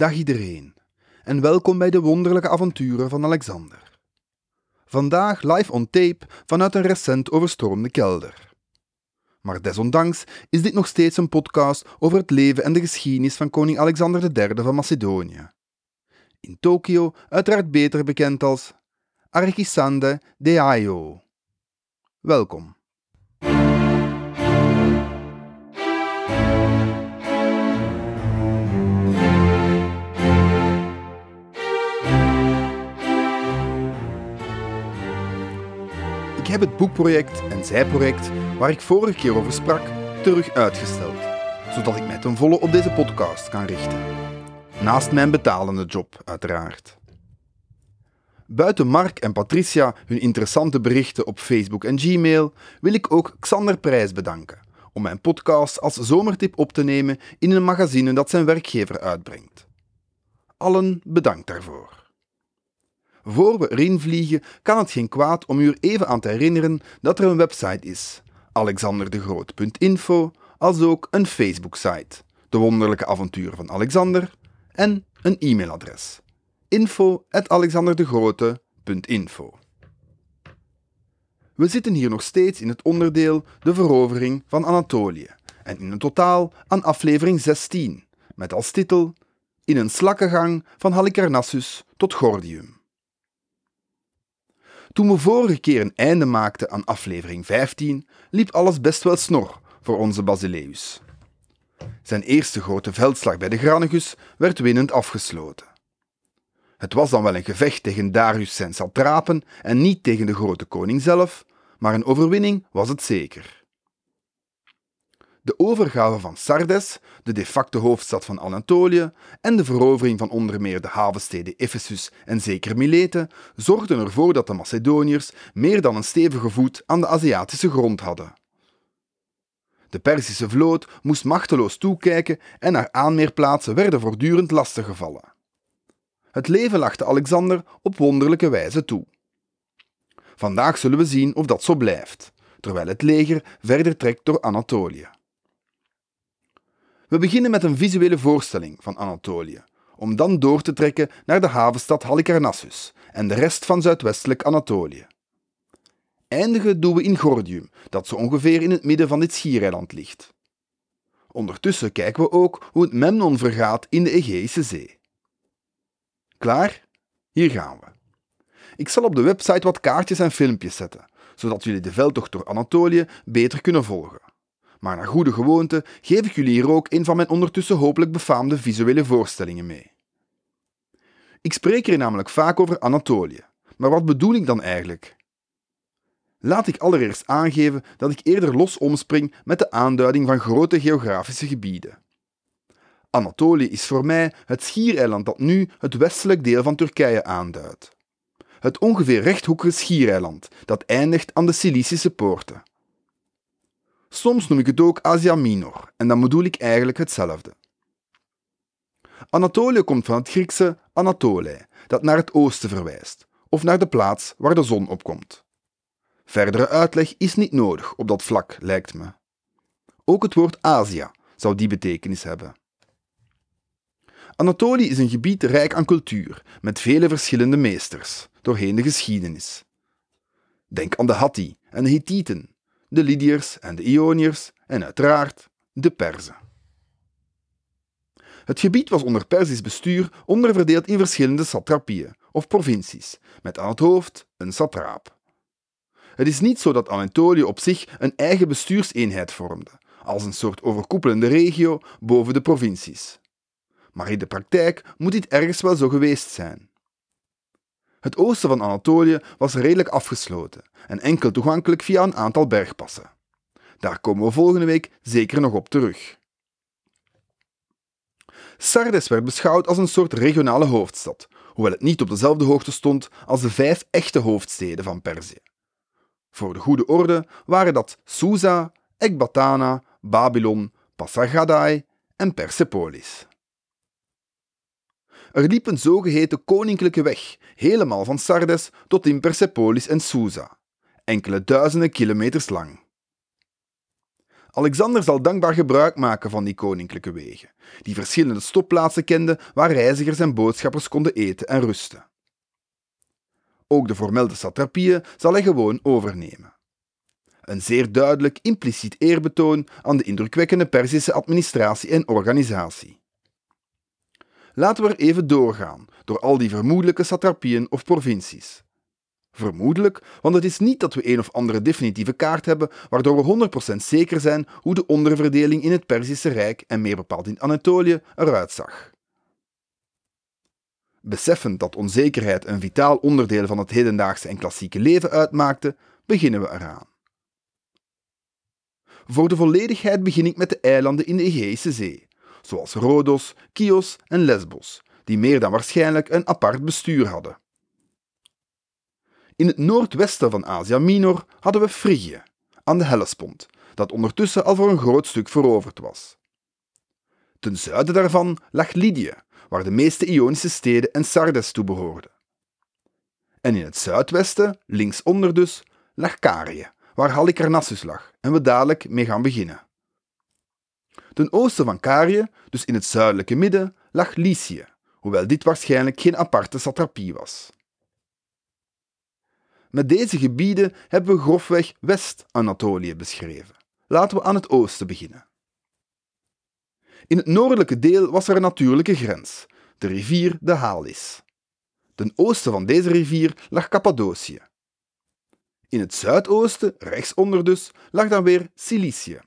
Dag iedereen en welkom bij de wonderlijke avonturen van Alexander. Vandaag live on tape vanuit een recent overstroomde kelder. Maar desondanks is dit nog steeds een podcast over het leven en de geschiedenis van koning Alexander III van Macedonië. In Tokio uiteraard beter bekend als Archisande de Aio. Welkom. Heb het boekproject en zijproject waar ik vorige keer over sprak terug uitgesteld, zodat ik mij ten volle op deze podcast kan richten. Naast mijn betalende job, uiteraard. Buiten Mark en Patricia hun interessante berichten op Facebook en Gmail, wil ik ook Xander Prijs bedanken om mijn podcast als zomertip op te nemen in een magazine dat zijn werkgever uitbrengt. Allen bedankt daarvoor. Voor we erin vliegen, kan het geen kwaad om u er even aan te herinneren dat er een website is, alexanderdegroot.info, als ook een Facebook-site, De Wonderlijke Avonturen van Alexander, en een e-mailadres, info.alexanderdegrote.info. We zitten hier nog steeds in het onderdeel De Verovering van Anatolië en in een totaal aan aflevering 16, met als titel In een slakkengang van Halicarnassus tot Gordium. Toen we vorige keer een einde maakten aan aflevering 15, liep alles best wel snor voor onze Basileus. Zijn eerste grote veldslag bij de Granegus werd winnend afgesloten. Het was dan wel een gevecht tegen Darius zijn satrapen en niet tegen de grote koning zelf, maar een overwinning was het zeker. De overgave van Sardes, de de facto hoofdstad van Anatolië, en de verovering van onder meer de havensteden Ephesus en zeker Milete zorgden ervoor dat de Macedoniërs meer dan een stevige voet aan de Aziatische grond hadden. De Perzische vloot moest machteloos toekijken en haar aanmeerplaatsen werden voortdurend lastiggevallen. Het leven lachte Alexander op wonderlijke wijze toe. Vandaag zullen we zien of dat zo blijft, terwijl het leger verder trekt door Anatolië. We beginnen met een visuele voorstelling van Anatolië, om dan door te trekken naar de havenstad Halicarnassus en de rest van zuidwestelijk Anatolië. Eindigen doen we in Gordium, dat zo ongeveer in het midden van dit schiereiland ligt. Ondertussen kijken we ook hoe het Memnon vergaat in de Egeïsche Zee. Klaar? Hier gaan we. Ik zal op de website wat kaartjes en filmpjes zetten, zodat jullie de veldtocht door Anatolië beter kunnen volgen. Maar naar goede gewoonte geef ik jullie hier ook een van mijn ondertussen hopelijk befaamde visuele voorstellingen mee. Ik spreek hier namelijk vaak over Anatolië, maar wat bedoel ik dan eigenlijk? Laat ik allereerst aangeven dat ik eerder los omspring met de aanduiding van grote geografische gebieden. Anatolië is voor mij het schiereiland dat nu het westelijk deel van Turkije aanduidt. Het ongeveer rechthoekige schiereiland dat eindigt aan de Cilicische poorten. Soms noem ik het ook Asia Minor en dan bedoel ik eigenlijk hetzelfde. Anatolië komt van het Griekse Anatole, dat naar het oosten verwijst, of naar de plaats waar de zon opkomt. Verdere uitleg is niet nodig op dat vlak, lijkt me. Ook het woord Azië zou die betekenis hebben. Anatolië is een gebied rijk aan cultuur, met vele verschillende meesters, doorheen de geschiedenis. Denk aan de Hatti en de Hittieten, de Lydiërs en de Ioniërs en uiteraard de Perzen. Het gebied was onder Persisch bestuur onderverdeeld in verschillende satrapieën of provincies, met aan het hoofd een satraap. Het is niet zo dat Anatolië op zich een eigen bestuurseenheid vormde, als een soort overkoepelende regio boven de provincies. Maar in de praktijk moet dit ergens wel zo geweest zijn. Het oosten van Anatolië was redelijk afgesloten en enkel toegankelijk via een aantal bergpassen. Daar komen we volgende week zeker nog op terug. Sardes werd beschouwd als een soort regionale hoofdstad, hoewel het niet op dezelfde hoogte stond als de vijf echte hoofdsteden van Perzië. Voor de goede orde waren dat Susa, Ekbatana, Babylon, Pasargadae en Persepolis. Er liep een zogeheten koninklijke weg, helemaal van Sardes tot in Persepolis en Susa, enkele duizenden kilometers lang. Alexander zal dankbaar gebruik maken van die koninklijke wegen, die verschillende stopplaatsen kenden waar reizigers en boodschappers konden eten en rusten. Ook de formelde satrapieën zal hij gewoon overnemen. Een zeer duidelijk impliciet eerbetoon aan de indrukwekkende Perzische administratie en organisatie. Laten we er even doorgaan door al die vermoedelijke satrapieën of provincies. Vermoedelijk, want het is niet dat we een of andere definitieve kaart hebben waardoor we 100% zeker zijn hoe de onderverdeling in het Perzische Rijk en meer bepaald in Anatolië eruit zag. Beseffend dat onzekerheid een vitaal onderdeel van het hedendaagse en klassieke leven uitmaakte, beginnen we eraan. Voor de volledigheid begin ik met de eilanden in de Egeïsche Zee, zoals Rhodos, Chios en Lesbos, die meer dan waarschijnlijk een apart bestuur hadden. In het noordwesten van Asia Minor hadden we Frigië, aan de Hellespont, dat ondertussen al voor een groot stuk veroverd was. Ten zuiden daarvan lag Lydië, waar de meeste Ionische steden en Sardes toe behoorden. En in het zuidwesten, linksonder dus, lag Carië, waar Halicarnassus lag en we dadelijk mee gaan beginnen. Ten oosten van Carië, dus in het zuidelijke midden, lag Lycië, hoewel dit waarschijnlijk geen aparte satrapie was. Met deze gebieden hebben we grofweg West-Anatolië beschreven. Laten we aan het oosten beginnen. In het noordelijke deel was er een natuurlijke grens, de rivier de Halis. Ten oosten van deze rivier lag Cappadocië. In het zuidoosten, rechtsonder dus, lag dan weer Cilicië.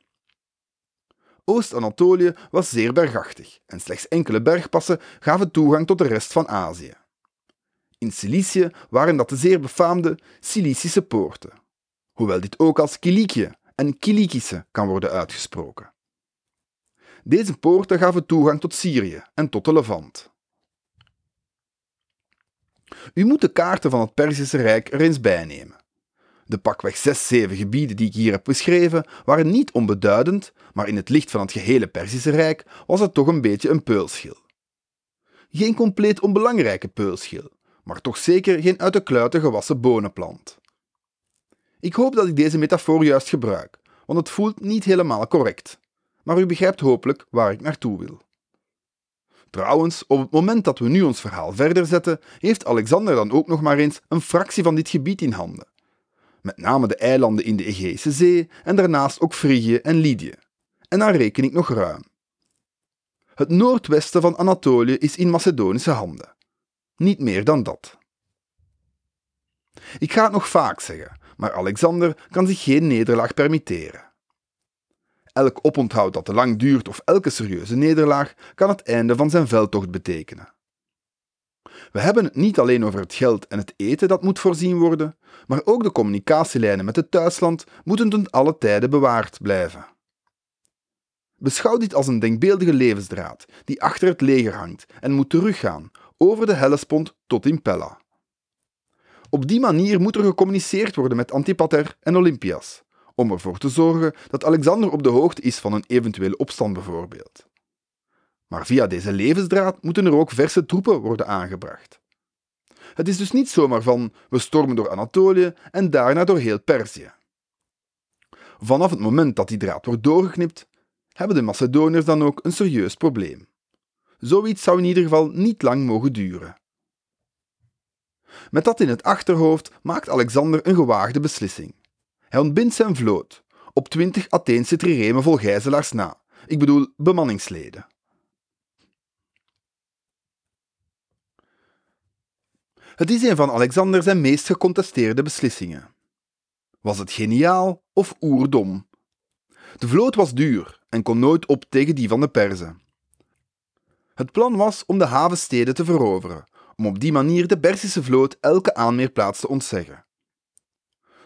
Oost-Anatolië was zeer bergachtig en slechts enkele bergpassen gaven toegang tot de rest van Azië. In Cilicië waren dat de zeer befaamde Cilicische poorten, hoewel dit ook als Kilikië en Kilikische kan worden uitgesproken. Deze poorten gaven toegang tot Syrië en tot de Levant. U moet de kaarten van het Perzische Rijk er eens bijnemen. De pakweg zes, zeven gebieden die ik hier heb beschreven waren niet onbeduidend, maar in het licht van het gehele Perzische Rijk was het toch een beetje een peulschil. Geen compleet onbelangrijke peulschil, maar toch zeker geen uit de kluiten gewassen bonenplant. Ik hoop dat ik deze metafoor juist gebruik, want het voelt niet helemaal correct. Maar u begrijpt hopelijk waar ik naartoe wil. Trouwens, op het moment dat we nu ons verhaal verder zetten, heeft Alexander dan ook nog maar eens een fractie van dit gebied in handen. Met name de eilanden in de Egeïsche Zee en daarnaast ook Frigië en Lydië. En daar reken ik nog ruim. Het noordwesten van Anatolië is in Macedonische handen. Niet meer dan dat. Ik ga het nog vaak zeggen, maar Alexander kan zich geen nederlaag permitteren. Elk oponthoud dat te lang duurt of elke serieuze nederlaag kan het einde van zijn veldtocht betekenen. We hebben het niet alleen over het geld en het eten dat moet voorzien worden, maar ook de communicatielijnen met het thuisland moeten ten alle tijden bewaard blijven. Beschouw dit als een denkbeeldige levensdraad die achter het leger hangt en moet teruggaan over de Hellespont tot in Pella. Op die manier moet er gecommuniceerd worden met Antipater en Olympias, om ervoor te zorgen dat Alexander op de hoogte is van een eventuele opstand bijvoorbeeld. Maar via deze levensdraad moeten er ook verse troepen worden aangebracht. Het is dus niet zomaar van we stormen door Anatolië en daarna door heel Perzië. Vanaf het moment dat die draad wordt doorgeknipt, hebben de Macedoniërs dan ook een serieus probleem. Zoiets zou in ieder geval niet lang mogen duren. Met dat in het achterhoofd maakt Alexander een gewaagde beslissing. Hij ontbindt zijn vloot, op twintig Atheense triremen vol gijzelaars na, ik bedoel bemanningsleden. Het is een van Alexander zijn meest gecontesteerde beslissingen. Was het geniaal of oerdom? De vloot was duur en kon nooit op tegen die van de Perzen. Het plan was om de havensteden te veroveren, om op die manier de Persische vloot elke aanmeerplaats te ontzeggen.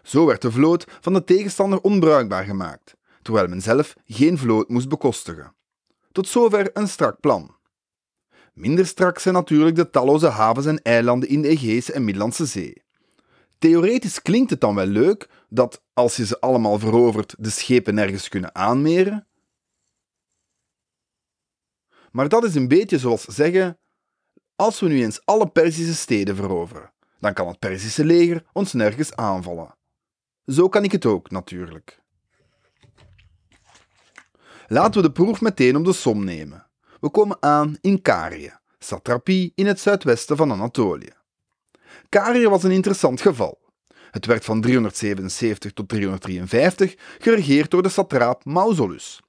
Zo werd de vloot van de tegenstander onbruikbaar gemaakt, terwijl men zelf geen vloot moest bekostigen. Tot zover een strak plan. Minder strak zijn natuurlijk de talloze havens en eilanden in de Egeïsche en Middellandse Zee. Theoretisch klinkt het dan wel leuk dat, als je ze allemaal verovert, de schepen nergens kunnen aanmeren. Maar dat is een beetje zoals zeggen: als we nu eens alle Perzische steden veroveren, dan kan het Perzische leger ons nergens aanvallen. Zo kan ik het ook, natuurlijk. Laten we de proef meteen op de som nemen. We komen aan in Karië, satrapie in het zuidwesten van Anatolië. Karië was een interessant geval. Het werd van 377 tot 353 geregeerd door de satraap Mausolus.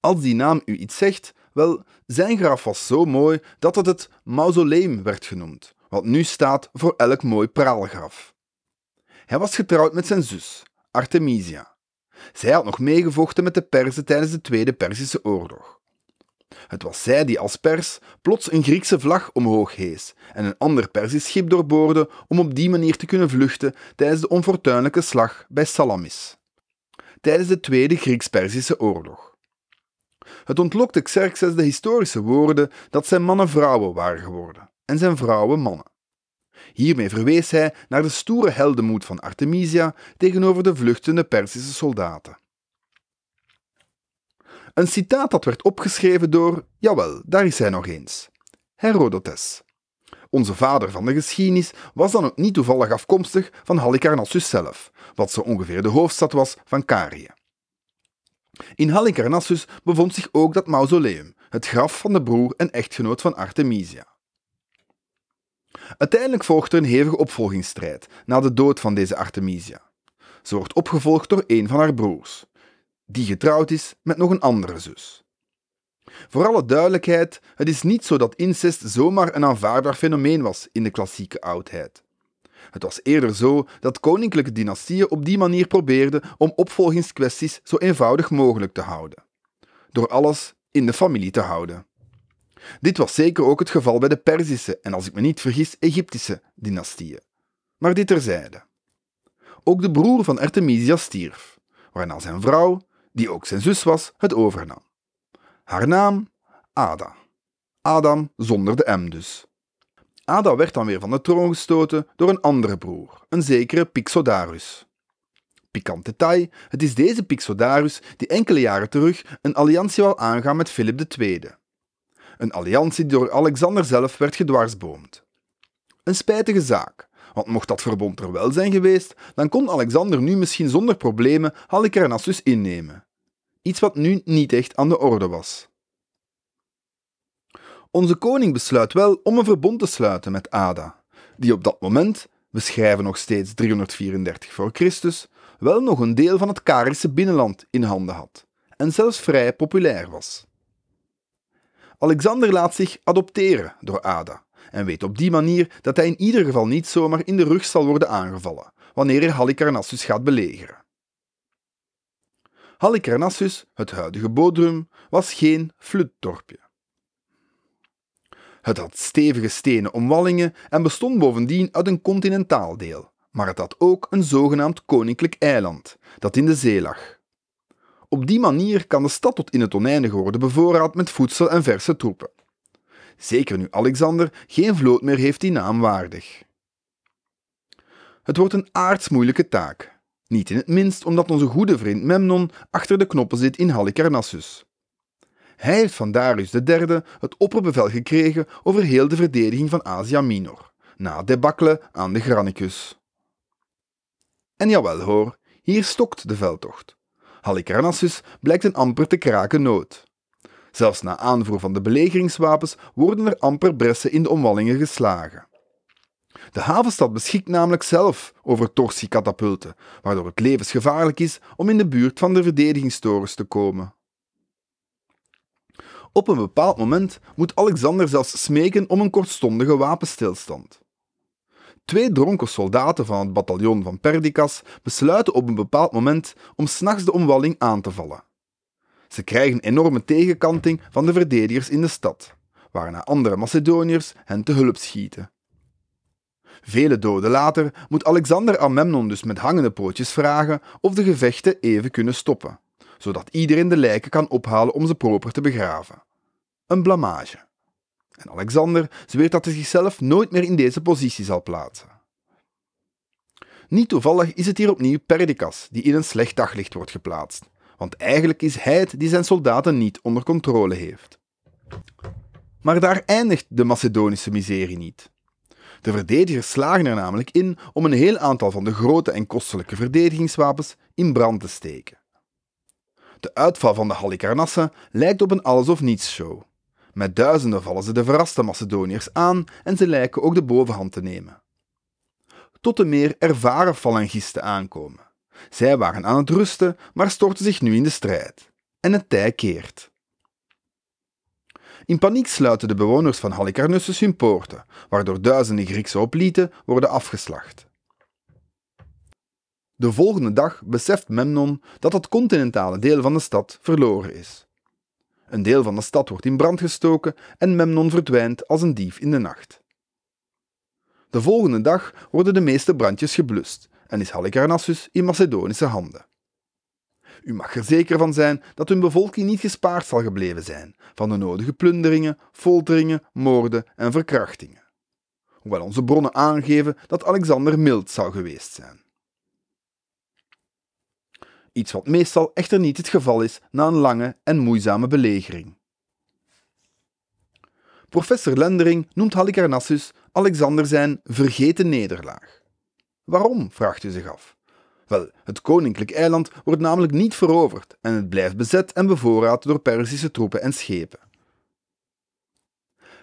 Als die naam u iets zegt, wel, zijn graf was zo mooi dat het het mausoleum werd genoemd, wat nu staat voor elk mooi praalgraf. Hij was getrouwd met zijn zus, Artemisia. Zij had nog meegevochten met de Perzen tijdens de Tweede Perzische Oorlog. Het was zij die als pers plots een Griekse vlag omhoog hees en een ander Persisch schip doorboorde om op die manier te kunnen vluchten tijdens de onfortuinlijke slag bij Salamis. Tijdens de Tweede Grieks-Perzische Oorlog. Het ontlokte Xerxes de historische woorden dat zijn mannen vrouwen waren geworden en zijn vrouwen mannen. Hiermee verwees hij naar de stoere heldenmoed van Artemisia tegenover de vluchtende Perzische soldaten. Een citaat dat werd opgeschreven door, jawel, daar is hij nog eens, Herodotus. Onze vader van de geschiedenis was dan ook niet toevallig afkomstig van Halicarnassus zelf, wat zo ongeveer de hoofdstad was van Carië. In Halicarnassus bevond zich ook dat mausoleum, het graf van de broer en echtgenoot van Artemisia. Uiteindelijk volgt er een hevige opvolgingsstrijd na de dood van deze Artemisia. Ze wordt opgevolgd door een van haar broers, die getrouwd is met nog een andere zus. Voor alle duidelijkheid, het is niet zo dat incest zomaar een aanvaardbaar fenomeen was in de klassieke oudheid. Het was eerder zo dat koninklijke dynastieën op die manier probeerden om opvolgingskwesties zo eenvoudig mogelijk te houden. Door alles in de familie te houden. Dit was zeker ook het geval bij de Perzische en, als ik me niet vergis, Egyptische dynastieën. Maar dit terzijde. Ook de broer van Artemisia stierf, waarna zijn vrouw, die ook zijn zus was, het overnam. Haar naam? Ada. Adam zonder de M dus. Ada werd dan weer van de troon gestoten door een andere broer, een zekere Pixodarus. Pikant detail, het is deze Pixodarus die enkele jaren terug een alliantie wou aangaan met Philip II. Een alliantie die door Alexander zelf werd gedwarsboomd. Een spijtige zaak, want mocht dat verbond er wel zijn geweest, dan kon Alexander nu misschien zonder problemen Halicarnassus innemen. Iets wat nu niet echt aan de orde was. Onze koning besluit wel om een verbond te sluiten met Ada, die op dat moment, we schrijven nog steeds 334 voor Christus, wel nog een deel van het Karische binnenland in handen had en zelfs vrij populair was. Alexander laat zich adopteren door Ada en weet op die manier dat hij in ieder geval niet zomaar in de rug zal worden aangevallen wanneer hij Halicarnassus gaat belegeren. Halicarnassus, het huidige Bodrum, was geen flutdorpje. Het had stevige stenen omwallingen en bestond bovendien uit een continentaal deel, maar het had ook een zogenaamd koninklijk eiland, dat in de zee lag. Op die manier kan de stad tot in het oneindige worden bevoorraad met voedsel en verse troepen. Zeker nu Alexander geen vloot meer heeft die naam waardig. Het wordt een aardsmoeilijke taak, niet in het minst omdat onze goede vriend Memnon achter de knoppen zit in Halicarnassus. Hij heeft van Darius III het opperbevel gekregen over heel de verdediging van Asia Minor, na debakkelen aan de Granicus. En jawel hoor, hier stokt de veldtocht. Halicarnassus blijkt een amper te kraken nood. Zelfs na aanvoer van de belegeringswapens worden er amper bressen in de omwallingen geslagen. De havenstad beschikt namelijk zelf over torsiekatapulten, waardoor het levensgevaarlijk is om in de buurt van de verdedigingstorens te komen. Op een bepaald moment moet Alexander zelfs smeken om een kortstondige wapenstilstand. Twee dronken soldaten van het bataljon van Perdiccas besluiten op een bepaald moment om s'nachts de omwalling aan te vallen. Ze krijgen enorme tegenkanting van de verdedigers in de stad, waarna andere Macedoniërs hen te hulp schieten. Vele doden later moet Alexander Amemnon dus met hangende pootjes vragen of de gevechten even kunnen stoppen, zodat iedereen de lijken kan ophalen om ze proper te begraven. Een blamage. En Alexander zweert dat hij zichzelf nooit meer in deze positie zal plaatsen. Niet toevallig is het hier opnieuw Perdiccas die in een slecht daglicht wordt geplaatst, want eigenlijk is hij het die zijn soldaten niet onder controle heeft. Maar daar eindigt de Macedonische miserie niet. De verdedigers slagen er namelijk in om een heel aantal van de grote en kostelijke verdedigingswapens in brand te steken. De uitval van de Halicarnassen lijkt op een alles-of-niets show. Met duizenden vallen ze de verraste Macedoniërs aan en ze lijken ook de bovenhand te nemen. Tot de meer ervaren falangisten aankomen. Zij waren aan het rusten, maar storten zich nu in de strijd. En het tij keert. In paniek sluiten de bewoners van Halicarnassus hun poorten, waardoor duizenden Griekse hoplieten worden afgeslacht. De volgende dag beseft Memnon dat het continentale deel van de stad verloren is. Een deel van de stad wordt in brand gestoken en Memnon verdwijnt als een dief in de nacht. De volgende dag worden de meeste brandjes geblust en is Halicarnassus in Macedonische handen. U mag er zeker van zijn dat hun bevolking niet gespaard zal gebleven zijn van de nodige plunderingen, folteringen, moorden en verkrachtingen. Hoewel onze bronnen aangeven dat Alexander mild zou geweest zijn. Iets wat meestal echter niet het geval is na een lange en moeizame belegering. Professor Lendering noemt Halicarnassus Alexander zijn vergeten nederlaag. Waarom, vraagt u zich af. Wel, het koninklijk eiland wordt namelijk niet veroverd en het blijft bezet en bevoorraad door Perzische troepen en schepen.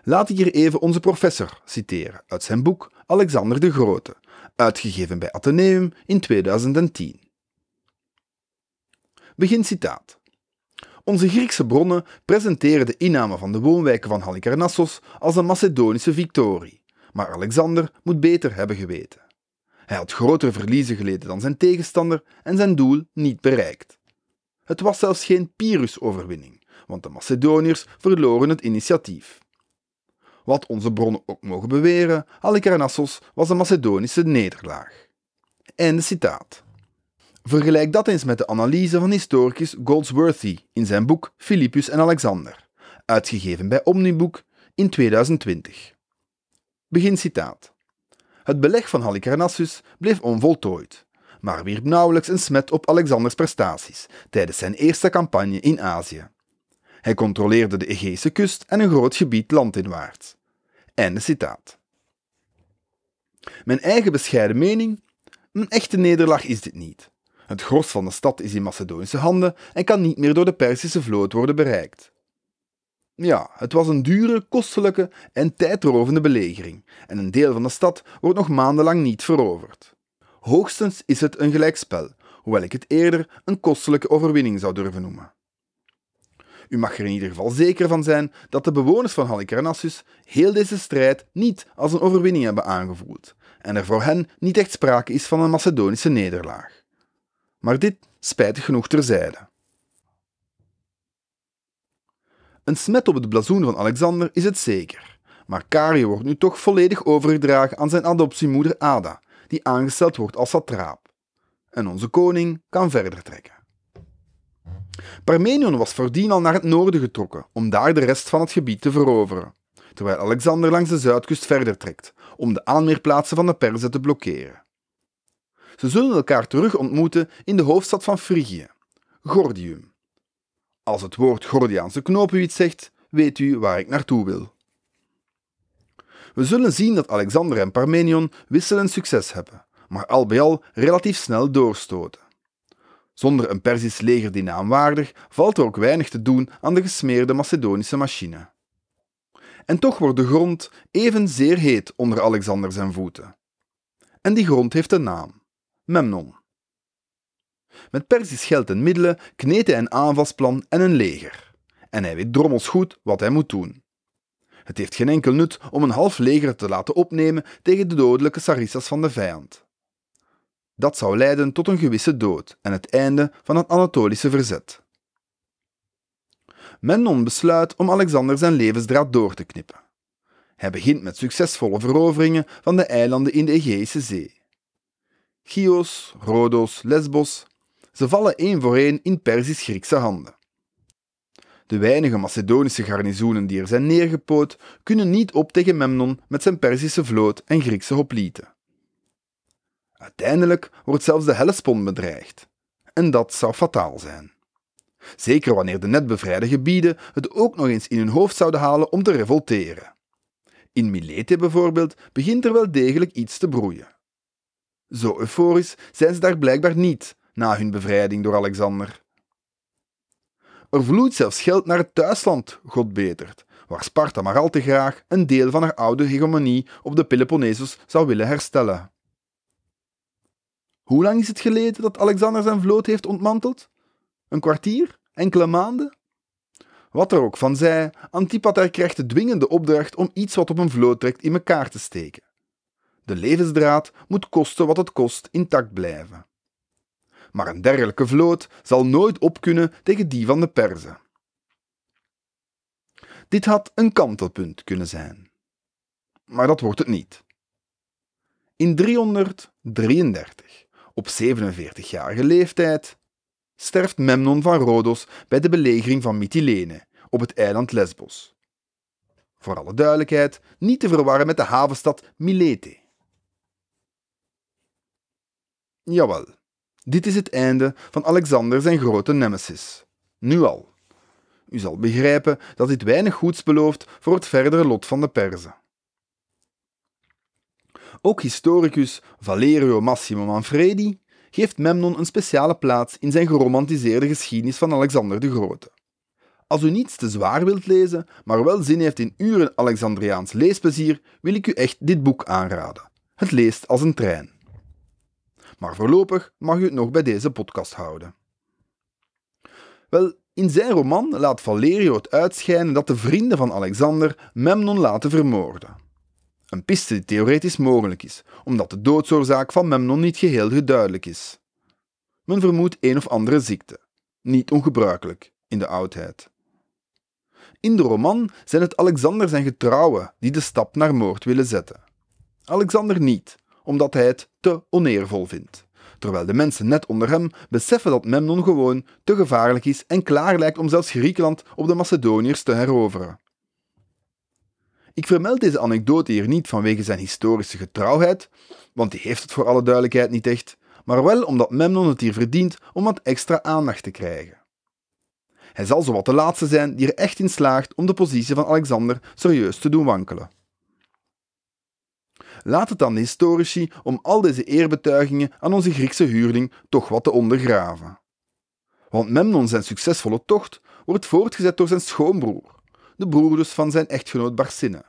Laat ik hier even onze professor citeren uit zijn boek Alexander de Grote, uitgegeven bij Atheneum in 2010. Begin citaat. Onze Griekse bronnen presenteren de inname van de woonwijken van Halicarnassos als een Macedonische victorie, maar Alexander moet beter hebben geweten. Hij had grotere verliezen geleden dan zijn tegenstander en zijn doel niet bereikt. Het was zelfs geen Pyrrhus-overwinning, want de Macedoniërs verloren het initiatief. Wat onze bronnen ook mogen beweren, Halicarnassos was een Macedonische nederlaag. Einde citaat. Vergelijk dat eens met de analyse van historicus Goldsworthy in zijn boek Philippus en Alexander, uitgegeven bij Omniboek in 2020. Begin citaat. Het beleg van Halicarnassus bleef onvoltooid, maar wierp nauwelijks een smet op Alexanders prestaties tijdens zijn eerste campagne in Azië. Hij controleerde de Egeïsche kust en een groot gebied landinwaarts. Einde citaat. Mijn eigen bescheiden mening? Een echte nederlaag is dit niet. Het gros van de stad is in Macedonische handen en kan niet meer door de Perzische vloot worden bereikt. Ja, het was een dure, kostelijke en tijdrovende belegering en een deel van de stad wordt nog maandenlang niet veroverd. Hoogstens is het een gelijkspel, hoewel ik het eerder een kostelijke overwinning zou durven noemen. U mag er in ieder geval zeker van zijn dat de bewoners van Halicarnassus heel deze strijd niet als een overwinning hebben aangevoeld en er voor hen niet echt sprake is van een Macedonische nederlaag. Maar dit spijtig genoeg terzijde. Een smet op het blazoen van Alexander is het zeker, maar Cario wordt nu toch volledig overgedragen aan zijn adoptiemoeder Ada, die aangesteld wordt als satraap. En onze koning kan verder trekken. Parmenion was voordien al naar het noorden getrokken om daar de rest van het gebied te veroveren, terwijl Alexander langs de zuidkust verder trekt om de aanmeerplaatsen van de Perzen te blokkeren. Ze zullen elkaar terug ontmoeten in de hoofdstad van Frigië, Gordium. Als het woord Gordiaanse knopen iets zegt, weet u waar ik naartoe wil. We zullen zien dat Alexander en Parmenion wisselend succes hebben, maar al bij al relatief snel doorstoten. Zonder een Persisch leger die naamwaardig valt er ook weinig te doen aan de gesmeerde Macedonische machine. En toch wordt de grond even zeer heet onder Alexander zijn voeten. En die grond heeft een naam: Memnon. Met Persisch geld en middelen kneedt hij een aanvalsplan en een leger. En hij weet drommels goed wat hij moet doen. Het heeft geen enkel nut om een half leger te laten opnemen tegen de dodelijke sarissas van de vijand. Dat zou leiden tot een gewisse dood en het einde van het Anatolische verzet. Memnon besluit om Alexander zijn levensdraad door te knippen. Hij begint met succesvolle veroveringen van de eilanden in de Egeïsche Zee. Chios, Rhodos, Lesbos, ze vallen één voor één in Persisch-Griekse handen. De weinige Macedonische garnizoenen die er zijn neergepoot, kunnen niet op tegen Memnon met zijn Perzische vloot en Griekse hoplieten. Uiteindelijk wordt zelfs de Hellespont bedreigd. En dat zou fataal zijn. Zeker wanneer de net bevrijde gebieden het ook nog eens in hun hoofd zouden halen om te revolteren. In Milete bijvoorbeeld begint er wel degelijk iets te broeien. Zo euforisch zijn ze daar blijkbaar niet na hun bevrijding door Alexander. Er vloeit zelfs geld naar het thuisland, God betert, waar Sparta maar al te graag een deel van haar oude hegemonie op de Peloponnesos zou willen herstellen. Hoe lang is het geleden dat Alexander zijn vloot heeft ontmanteld? Een kwartier? Enkele maanden? Wat er ook van zij, Antipater krijgt de dwingende opdracht om iets wat op een vloot trekt in elkaar te steken. De levensdraad moet kosten wat het kost intact blijven. Maar een dergelijke vloot zal nooit opkunnen tegen die van de Perzen. Dit had een kantelpunt kunnen zijn. Maar dat wordt het niet. In 333, op 47-jarige leeftijd, sterft Memnon van Rhodos bij de belegering van Mytilene op het eiland Lesbos. Voor alle duidelijkheid, niet te verwarren met de havenstad Milete. Jawel, dit is het einde van Alexander zijn grote nemesis. Nu al. U zal begrijpen dat dit weinig goeds belooft voor het verdere lot van de Perzen. Ook historicus Valerio Massimo Manfredi geeft Memnon een speciale plaats in zijn geromantiseerde geschiedenis van Alexander de Grote. Als u niets te zwaar wilt lezen, maar wel zin heeft in uren Alexandriaans leesplezier, wil ik u echt dit boek aanraden. Het leest als een trein. Maar voorlopig mag u het nog bij deze podcast houden. Wel, in zijn roman laat Valerio het uitschijnen dat de vrienden van Alexander Memnon laten vermoorden. Een piste die theoretisch mogelijk is, omdat de doodsoorzaak van Memnon niet geheel duidelijk is. Men vermoedt een of andere ziekte, niet ongebruikelijk in de oudheid. In de roman zijn het Alexander zijn getrouwen die de stap naar moord willen zetten. Alexander niet, omdat hij het te oneervol vindt, terwijl de mensen net onder hem beseffen dat Memnon gewoon te gevaarlijk is en klaar lijkt om zelfs Griekenland op de Macedoniërs te heroveren. Ik vermeld deze anekdote hier niet vanwege zijn historische getrouwheid, want die heeft het voor alle duidelijkheid niet echt, maar wel omdat Memnon het hier verdient om wat extra aandacht te krijgen. Hij zal zowat de laatste zijn die er echt in slaagt om de positie van Alexander serieus te doen wankelen. Laat het dan de historici om al deze eerbetuigingen aan onze Griekse huurling toch wat te ondergraven. Want Memnon zijn succesvolle tocht wordt voortgezet door zijn schoonbroer, de broer dus van zijn echtgenoot Barcine.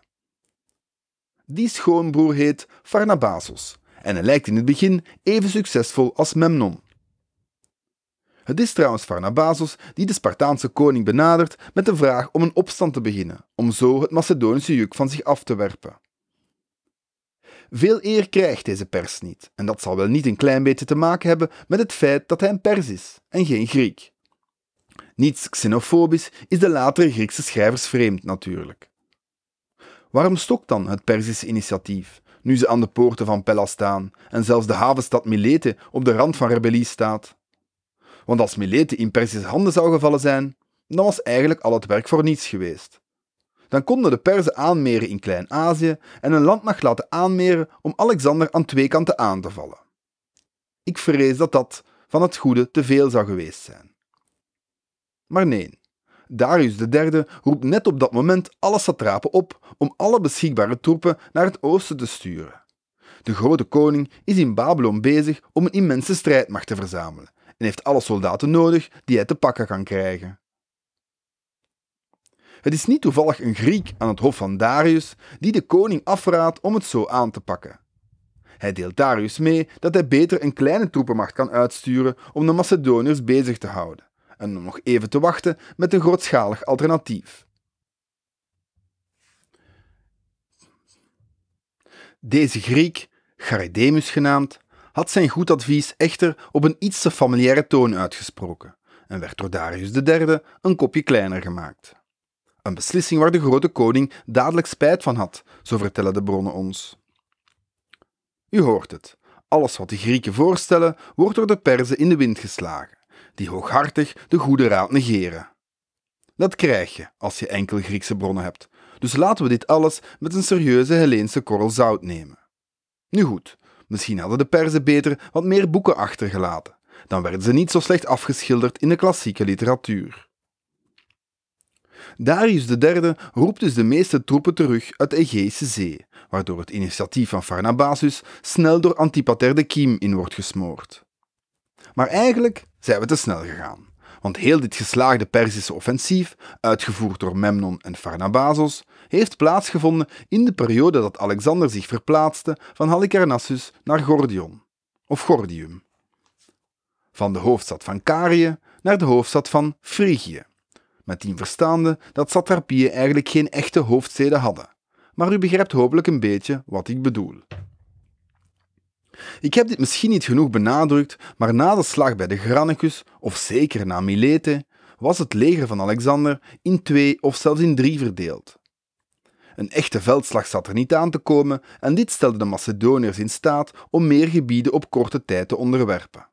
Die schoonbroer heet Pharnabasos en hij lijkt in het begin even succesvol als Memnon. Het is trouwens Pharnabasos die de Spartaanse koning benadert met de vraag om een opstand te beginnen, om zo het Macedonische juk van zich af te werpen. Veel eer krijgt deze pers niet, en dat zal wel niet een klein beetje te maken hebben met het feit dat hij een pers is en geen Griek. Niets xenofobisch is de latere Griekse schrijvers vreemd natuurlijk. Waarom stokt dan het Perzische initiatief, nu ze aan de poorten van Pella staan en zelfs de havenstad Milete op de rand van rebellie staat? Want als Milete in Perzische handen zou gevallen zijn, dan was eigenlijk al het werk voor niets geweest. Dan konden de Perzen aanmeren in Klein-Azië en een landmacht laten aanmeren om Alexander aan twee kanten aan te vallen. Ik vrees dat dat van het goede te veel zou geweest zijn. Maar nee, Darius III roept net op dat moment alle satrapen op om alle beschikbare troepen naar het oosten te sturen. De grote koning is in Babylon bezig om een immense strijdmacht te verzamelen en heeft alle soldaten nodig die hij te pakken kan krijgen. Het is niet toevallig een Griek aan het hof van Darius die de koning afraadt om het zo aan te pakken. Hij deelt Darius mee dat hij beter een kleine troepenmacht kan uitsturen om de Macedoniërs bezig te houden en om nog even te wachten met een grootschalig alternatief. Deze Griek, Charidemus genaamd, had zijn goed advies echter op een iets te familiaire toon uitgesproken en werd door Darius III een kopje kleiner gemaakt. Een beslissing waar de grote koning dadelijk spijt van had, zo vertellen de bronnen ons. U hoort het. Alles wat de Grieken voorstellen, wordt door de Perzen in de wind geslagen, die hooghartig de goede raad negeren. Dat krijg je als je enkel Griekse bronnen hebt, dus laten we dit alles met een serieuze Helleense korrel zout nemen. Nu goed, misschien hadden de Perzen beter wat meer boeken achtergelaten, dan werden ze niet zo slecht afgeschilderd in de klassieke literatuur. Darius III roept dus de meeste troepen terug uit de Egeïsche Zee, waardoor het initiatief van Pharnabazus snel door Antipater de Kiem in wordt gesmoord. Maar eigenlijk zijn we te snel gegaan, Want heel dit geslaagde Perzische offensief, uitgevoerd door Memnon en Pharnabazos, heeft plaatsgevonden in de periode dat Alexander zich verplaatste van Halicarnassus naar Gordion, of Gordium. Van de hoofdstad van Carië naar de hoofdstad van Frigië, met die verstaande dat satrapieën eigenlijk geen echte hoofdsteden hadden. Maar u begrijpt hopelijk een beetje wat ik bedoel. Ik heb dit misschien niet genoeg benadrukt, maar na de slag bij de Granicus, of zeker na Milete, was het leger van Alexander in twee of zelfs in drie verdeeld. Een echte veldslag zat er niet aan te komen en dit stelde de Macedoniërs in staat om meer gebieden op korte tijd te onderwerpen.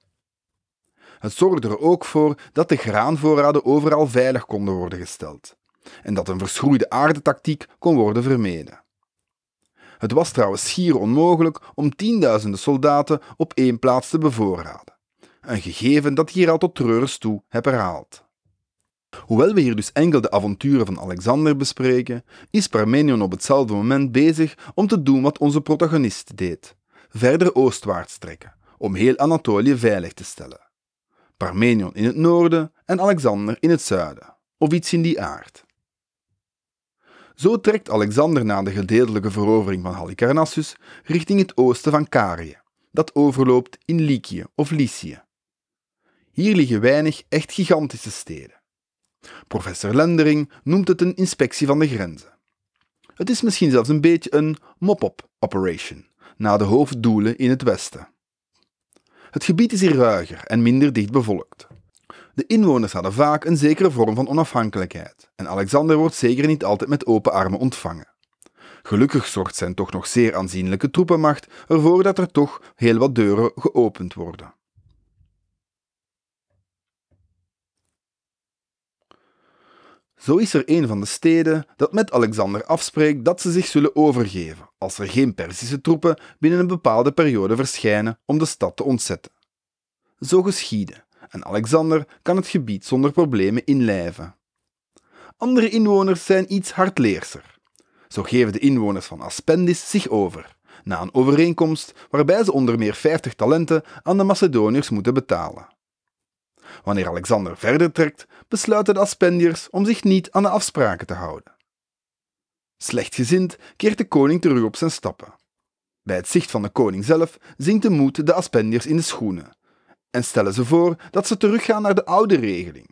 Het zorgde er ook voor dat de graanvoorraden overal veilig konden worden gesteld en dat een verschroeide aardetactiek kon worden vermeden. Het was trouwens schier onmogelijk om tienduizenden soldaten op één plaats te bevoorraden, een gegeven dat hier al tot treurens toe heb herhaald. Hoewel we hier dus enkel de avonturen van Alexander bespreken, is Parmenion op hetzelfde moment bezig om te doen wat onze protagonist deed: verder oostwaarts trekken, om heel Anatolië veilig te stellen. Parmenion in het noorden en Alexander in het zuiden, of iets in die aard. Zo trekt Alexander na de gedeeltelijke verovering van Halicarnassus richting het oosten van Carië, dat overloopt in Lycië of Lycië. Hier liggen weinig echt gigantische steden. Professor Lendering noemt het een inspectie van de grenzen. Het is misschien zelfs een beetje een mop-up operation, na de hoofddoelen in het westen. Het gebied is hier ruiger en minder dicht bevolkt. De inwoners hadden vaak een zekere vorm van onafhankelijkheid en Alexander wordt zeker niet altijd met open armen ontvangen. Gelukkig zorgt zijn toch nog zeer aanzienlijke troepenmacht ervoor dat er toch heel wat deuren geopend worden. Zo is er een van de steden dat met Alexander afspreekt dat ze zich zullen overgeven als er geen Perzische troepen binnen een bepaalde periode verschijnen om de stad te ontzetten. Zo geschiedde en Alexander kan het gebied zonder problemen inlijven. Andere inwoners zijn iets hardleerser. Zo geven de inwoners van Aspendis zich over, na een overeenkomst waarbij ze onder meer 50 talenten aan de Macedoniërs moeten betalen. Wanneer Alexander verder trekt, besluiten de Aspendiërs om zich niet aan de afspraken te houden. Slechtgezind keert de koning terug op zijn stappen. Bij het zicht van de koning zelf zinkt de moed de Aspendiërs in de schoenen en stellen ze voor dat ze teruggaan naar de oude regeling.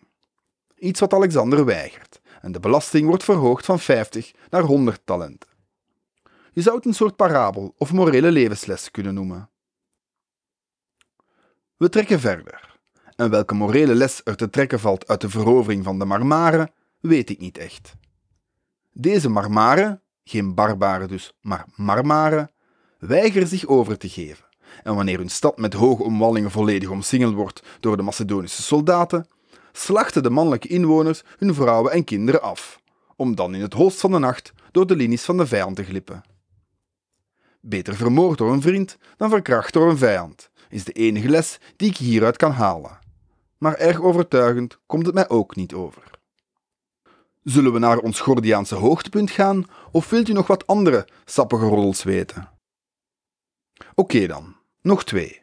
Iets wat Alexander weigert en de belasting wordt verhoogd van 50 naar 100 talenten. Je zou het een soort parabel of morele levensles kunnen noemen. We trekken verder. En welke morele les er te trekken valt uit de verovering van de Marmaren, weet ik niet echt. Deze Marmaren, geen barbaren dus, maar Marmaren, weigeren zich over te geven. En wanneer hun stad met hoge omwallingen volledig omsingeld wordt door de Macedonische soldaten, slachten de mannelijke inwoners hun vrouwen en kinderen af, om dan in het holst van de nacht door de linies van de vijand te glippen. Beter vermoord door een vriend dan verkracht door een vijand, is de enige les die ik hieruit kan halen maar erg overtuigend komt het mij ook niet over. Zullen we naar ons Gordiaanse hoogtepunt gaan, of wilt u nog wat andere sappige roddels weten? Oké dan, nog twee.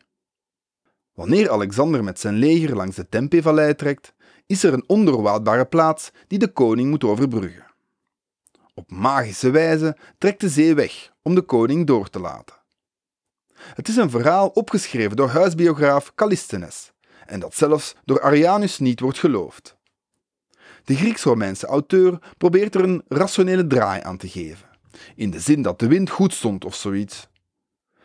Wanneer Alexander met zijn leger langs de Tempe-vallei trekt, is er een ondoorwaadbare plaats die de koning moet overbruggen. Op magische wijze trekt de zee weg om de koning door te laten. Het is een verhaal opgeschreven door huisbiograaf Callisthenes en dat zelfs door Arianus niet wordt geloofd. De Grieks-Romeinse auteur probeert er een rationele draai aan te geven, in de zin dat de wind goed stond of zoiets.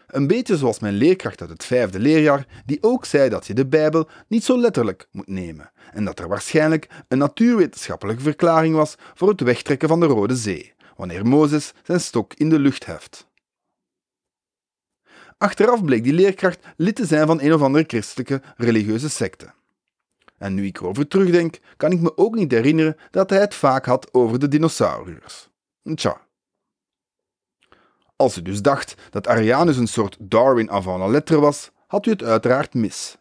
Een beetje zoals mijn leerkracht uit het vijfde leerjaar, die ook zei dat je de Bijbel niet zo letterlijk moet nemen en dat er waarschijnlijk een natuurwetenschappelijke verklaring was voor het wegtrekken van de Rode Zee, wanneer Mozes zijn stok in de lucht heft. Achteraf bleek die leerkracht lid te zijn van een of andere christelijke religieuze secte. En nu ik erover terugdenk, kan ik me ook niet herinneren dat hij het vaak had over de dinosauriërs. Tja. Als u dus dacht dat Arianus een soort Darwin avant la lettre was, had u het uiteraard mis.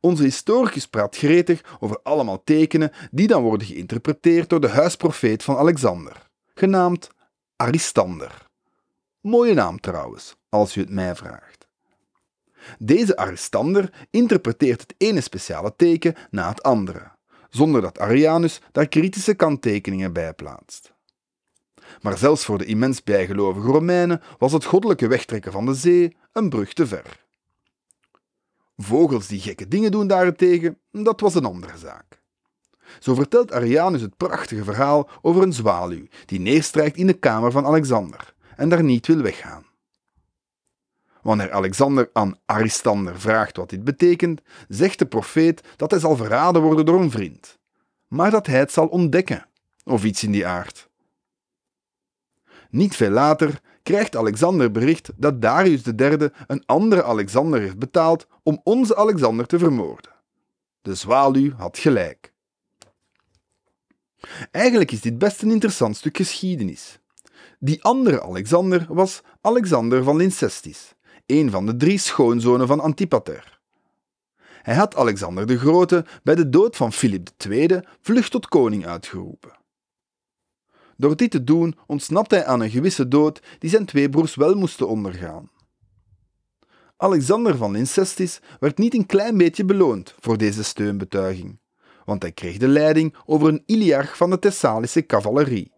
Onze historicus praat gretig over allemaal tekenen die dan worden geïnterpreteerd door de huisprofeet van Alexander, genaamd Aristander. Mooie naam trouwens, als u het mij vraagt. Deze Aristander interpreteert het ene speciale teken na het andere, zonder dat Arianus daar kritische kanttekeningen bij plaatst. Maar zelfs voor de immens bijgelovige Romeinen was het goddelijke wegtrekken van de zee een brug te ver. Vogels die gekke dingen doen daarentegen, dat was een andere zaak. Zo vertelt Arianus het prachtige verhaal over een zwaluw die neerstrijkt in de kamer van Alexander en daar niet wil weggaan. Wanneer Alexander aan Aristander vraagt wat dit betekent, zegt de profeet dat hij zal verraden worden door een vriend, maar dat hij het zal ontdekken, of iets in die aard. Niet veel later krijgt Alexander bericht dat Darius III een andere Alexander heeft betaald om onze Alexander te vermoorden. De zwaluw had gelijk. Eigenlijk is dit best een interessant stuk geschiedenis. Die andere Alexander was Alexander van Lyncestis, een van de drie schoonzonen van Antipater. Hij had Alexander de Grote bij de dood van Filip II vlucht tot koning uitgeroepen. Door dit te doen ontsnapt hij aan een gewisse dood die zijn twee broers wel moesten ondergaan. Alexander van Lyncestis werd niet een klein beetje beloond voor deze steunbetuiging, want hij kreeg de leiding over een iliarch van de Thessalische cavalerie.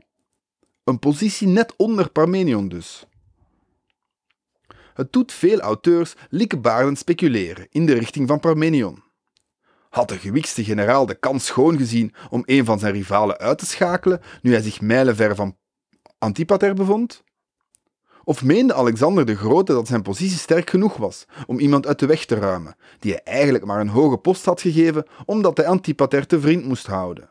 Een positie net onder Parmenion dus. Het doet veel auteurs likkebaarden speculeren in de richting van Parmenion. Had de gewikste generaal de kans schoon gezien om een van zijn rivalen uit te schakelen nu hij zich mijlenver van Antipater bevond? Of meende Alexander de Grote dat zijn positie sterk genoeg was om iemand uit de weg te ruimen, die hij eigenlijk maar een hoge post had gegeven omdat hij Antipater te vriend moest houden?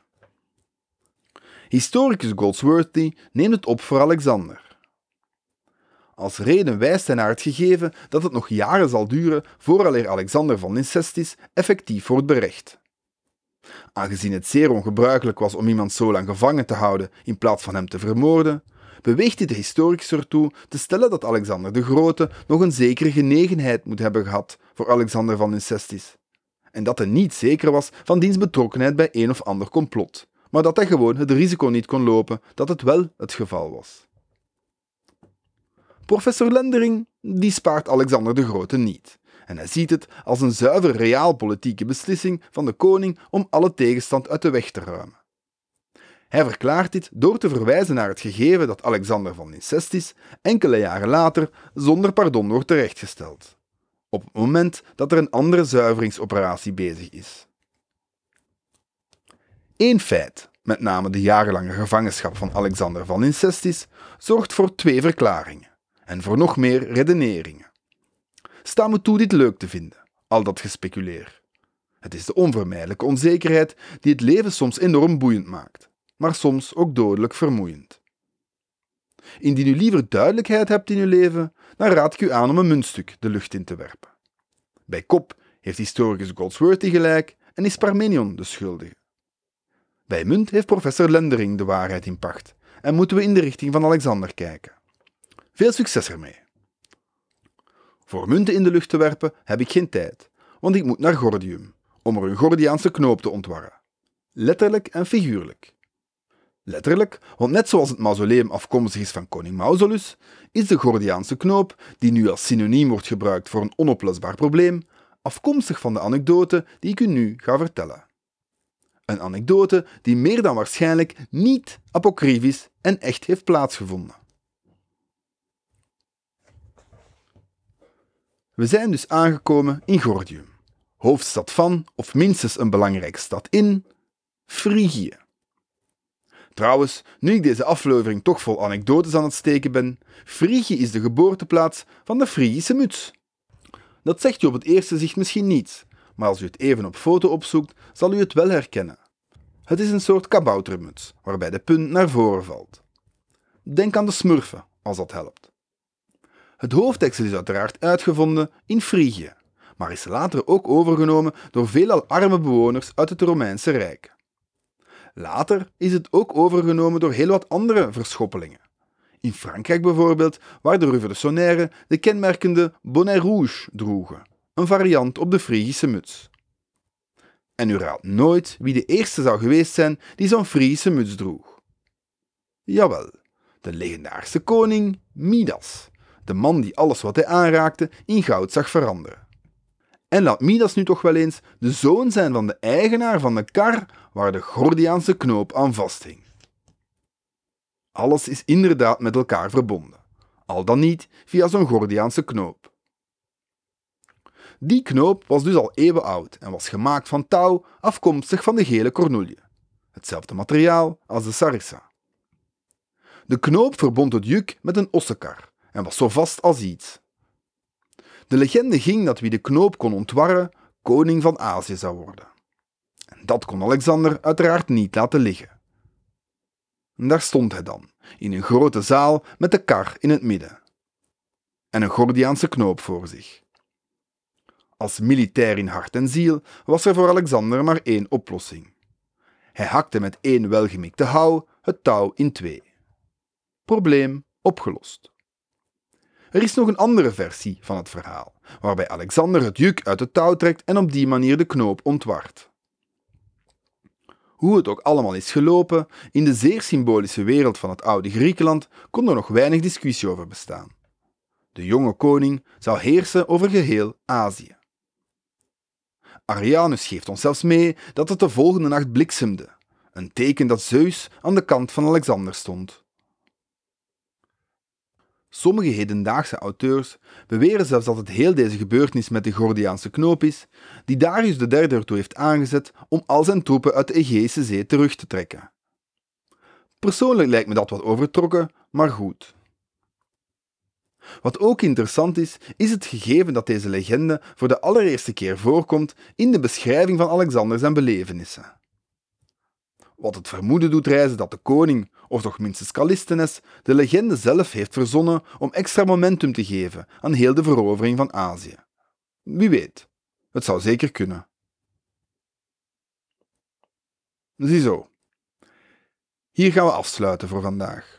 Historicus Goldsworthy neemt het op voor Alexander. Als reden wijst hij naar het gegeven dat het nog jaren zal duren vooraleer Alexander van Lyncestis effectief wordt berecht. Aangezien het zeer ongebruikelijk was om iemand zo lang gevangen te houden in plaats van hem te vermoorden, beweegt dit de historicus ertoe te stellen dat Alexander de Grote nog een zekere genegenheid moet hebben gehad voor Alexander van Lyncestis. En dat hij niet zeker was van diens betrokkenheid bij een of ander complot, maar dat hij gewoon het risico niet kon lopen dat het wel het geval was. Professor Lendering die spaart Alexander de Grote niet. En hij ziet het als een zuiver realpolitieke beslissing van de koning om alle tegenstand uit de weg te ruimen. Hij verklaart dit door te verwijzen naar het gegeven dat Alexander van Lyncestis enkele jaren later zonder pardon wordt terechtgesteld. Op het moment dat er een andere zuiveringsoperatie bezig is. Eén feit, met name de jarenlange gevangenschap van Alexander van Lyncestis, zorgt voor twee verklaringen en voor nog meer redeneringen. Sta me toe dit leuk te vinden, al dat gespeculeer. Het is de onvermijdelijke onzekerheid die het leven soms enorm boeiend maakt, maar soms ook dodelijk vermoeiend. Indien u liever duidelijkheid hebt in uw leven, dan raad ik u aan om een muntstuk de lucht in te werpen. Bij kop heeft historicus Goldsworthy gelijk en is Parmenion de schuldige. Bij munt heeft professor Lendering de waarheid in pacht en moeten we in de richting van Alexander kijken. Veel succes ermee. Voor munten in de lucht te werpen heb ik geen tijd, want ik moet naar Gordium, om er een Gordiaanse knoop te ontwarren. Letterlijk en figuurlijk. Letterlijk, want net zoals het mausoleum afkomstig is van koning Mausolus, is de Gordiaanse knoop, die nu als synoniem wordt gebruikt voor een onoplosbaar probleem, afkomstig van de anekdote die ik u nu ga vertellen. Een anekdote die meer dan waarschijnlijk niet apocryfisch en echt heeft plaatsgevonden. We zijn dus aangekomen in Gordium, hoofdstad van, of minstens een belangrijke stad in, Frigië. Trouwens, nu ik deze aflevering toch vol anekdotes aan het steken ben, Frigië is de geboorteplaats van de Frigische muts. Dat zegt u op het eerste zicht misschien niets, maar als u het even op foto opzoekt, zal u het wel herkennen. Het is een soort kaboutermuts, waarbij de punt naar voren valt. Denk aan de smurfen, als dat helpt. Het hoofddeksel is uiteraard uitgevonden in Frigië, maar is later ook overgenomen door veelal arme bewoners uit het Romeinse Rijk. Later is het ook overgenomen door heel wat andere verschoppelingen. In Frankrijk bijvoorbeeld, waar de revolutionairen de kenmerkende bonnet rouge droegen, een variant op de Frigische muts. En u raadt nooit wie de eerste zou geweest zijn die zo'n Frigische muts droeg. Jawel, de legendarische koning Midas, de man die alles wat hij aanraakte in goud zag veranderen. En laat Midas nu toch wel eens de zoon zijn van de eigenaar van de kar waar de Gordiaanse knoop aan vasthing. Alles is inderdaad met elkaar verbonden, al dan niet via zo'n Gordiaanse knoop. Die knoop was dus al eeuwen oud en was gemaakt van touw afkomstig van de gele cornoelie, hetzelfde materiaal als de sarissa. De knoop verbond het juk met een ossenkar en was zo vast als iets. De legende ging dat wie de knoop kon ontwarren, koning van Azië zou worden. En dat kon Alexander uiteraard niet laten liggen. En daar stond hij dan, in een grote zaal met de kar in het midden. En een Gordiaanse knoop voor zich. Als militair in hart en ziel was er voor Alexander maar één oplossing. Hij hakte met één welgemikte houw het touw in twee. Probleem opgelost. Er is nog een andere versie van het verhaal, waarbij Alexander het juk uit het touw trekt en op die manier de knoop ontwart. Hoe het ook allemaal is gelopen, in de zeer symbolische wereld van het oude Griekenland kon er nog weinig discussie over bestaan. De jonge koning zou heersen over geheel Azië. Arianus geeft ons zelfs mee dat het de volgende nacht bliksemde, een teken dat Zeus aan de kant van Alexander stond. Sommige hedendaagse auteurs beweren zelfs dat het heel deze gebeurtenis met de Gordiaanse knoop is, die Darius III ertoe heeft aangezet om al zijn troepen uit de Egeïsche Zee terug te trekken. Persoonlijk lijkt me dat wat overtrokken, maar goed. Wat ook interessant is, is het gegeven dat deze legende voor de allereerste keer voorkomt in de beschrijving van Alexander zijn belevenissen. Wat het vermoeden doet reizen dat de koning, of toch minstens Callisthenes, de legende zelf heeft verzonnen om extra momentum te geven aan heel de verovering van Azië. Wie weet, het zou zeker kunnen. Ziezo. Hier gaan we afsluiten voor vandaag.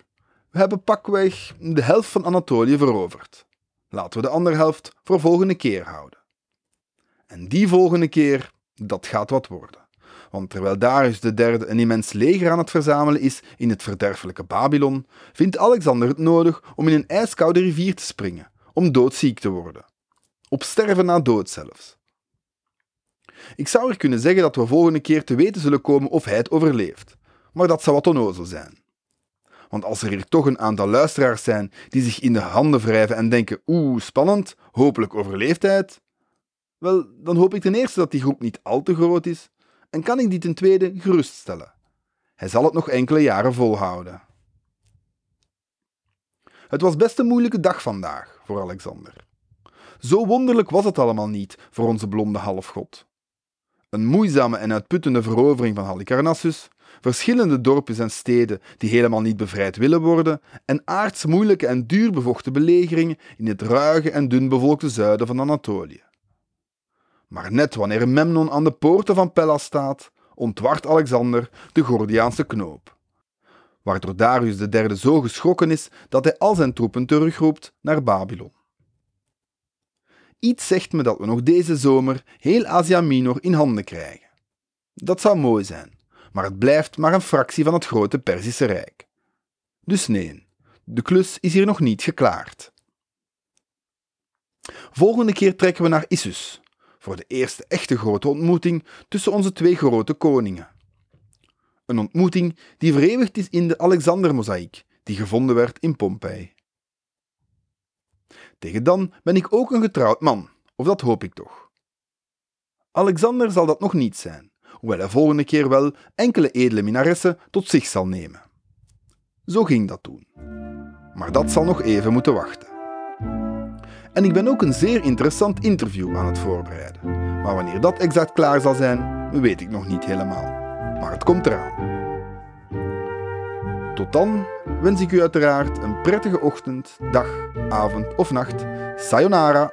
We hebben pakweg de helft van Anatolië veroverd. Laten we de andere helft voor volgende keer houden. En die volgende keer, dat gaat wat worden. Want terwijl Darius III een immens leger aan het verzamelen is in het verderfelijke Babylon, vindt Alexander het nodig om in een ijskoude rivier te springen, om doodziek te worden. Op sterven na dood zelfs. Ik zou er kunnen zeggen dat we volgende keer te weten zullen komen of hij het overleeft, maar dat zou wat onnozel zijn. Want als er hier toch een aantal luisteraars zijn die zich in de handen wrijven en denken: oeh, spannend, hopelijk overleeft hij het. Wel, dan hoop ik ten eerste dat die groep niet al te groot is en kan ik die ten tweede geruststellen. Hij zal het nog enkele jaren volhouden. Het was best een moeilijke dag vandaag voor Alexander. Zo wonderlijk was het allemaal niet voor onze blonde halfgod. Een moeizame en uitputtende verovering van Halicarnassus, verschillende dorpjes en steden die helemaal niet bevrijd willen worden, en aards moeilijke en duur bevochten belegeringen in het ruige en dunbevolkte zuiden van Anatolië. Maar net wanneer Memnon aan de poorten van Pella staat, ontwart Alexander de Gordiaanse knoop. Waardoor Darius III zo geschrokken is dat hij al zijn troepen terugroept naar Babylon. Iets zegt me dat we nog deze zomer heel Asia Minor in handen krijgen. Dat zou mooi zijn, maar het blijft maar een fractie van het grote Perzische Rijk. Dus nee, de klus is hier nog niet geklaard. Volgende keer trekken we naar Issus, voor de eerste echte grote ontmoeting tussen onze twee grote koningen. Een ontmoeting die vereeuwigd is in de Alexander-mozaïek, die gevonden werd in Pompeii. Tegen dan ben ik ook een getrouwd man, of dat hoop ik toch. Alexander zal dat nog niet zijn, hoewel hij volgende keer wel enkele edele minaressen tot zich zal nemen. Zo ging dat toen. Maar dat zal nog even moeten wachten. En ik ben ook een zeer interessant interview aan het voorbereiden. Maar wanneer dat exact klaar zal zijn, weet ik nog niet helemaal. Maar het komt eraan. Tot dan wens ik u uiteraard een prettige ochtend, dag, avond of nacht. Sayonara!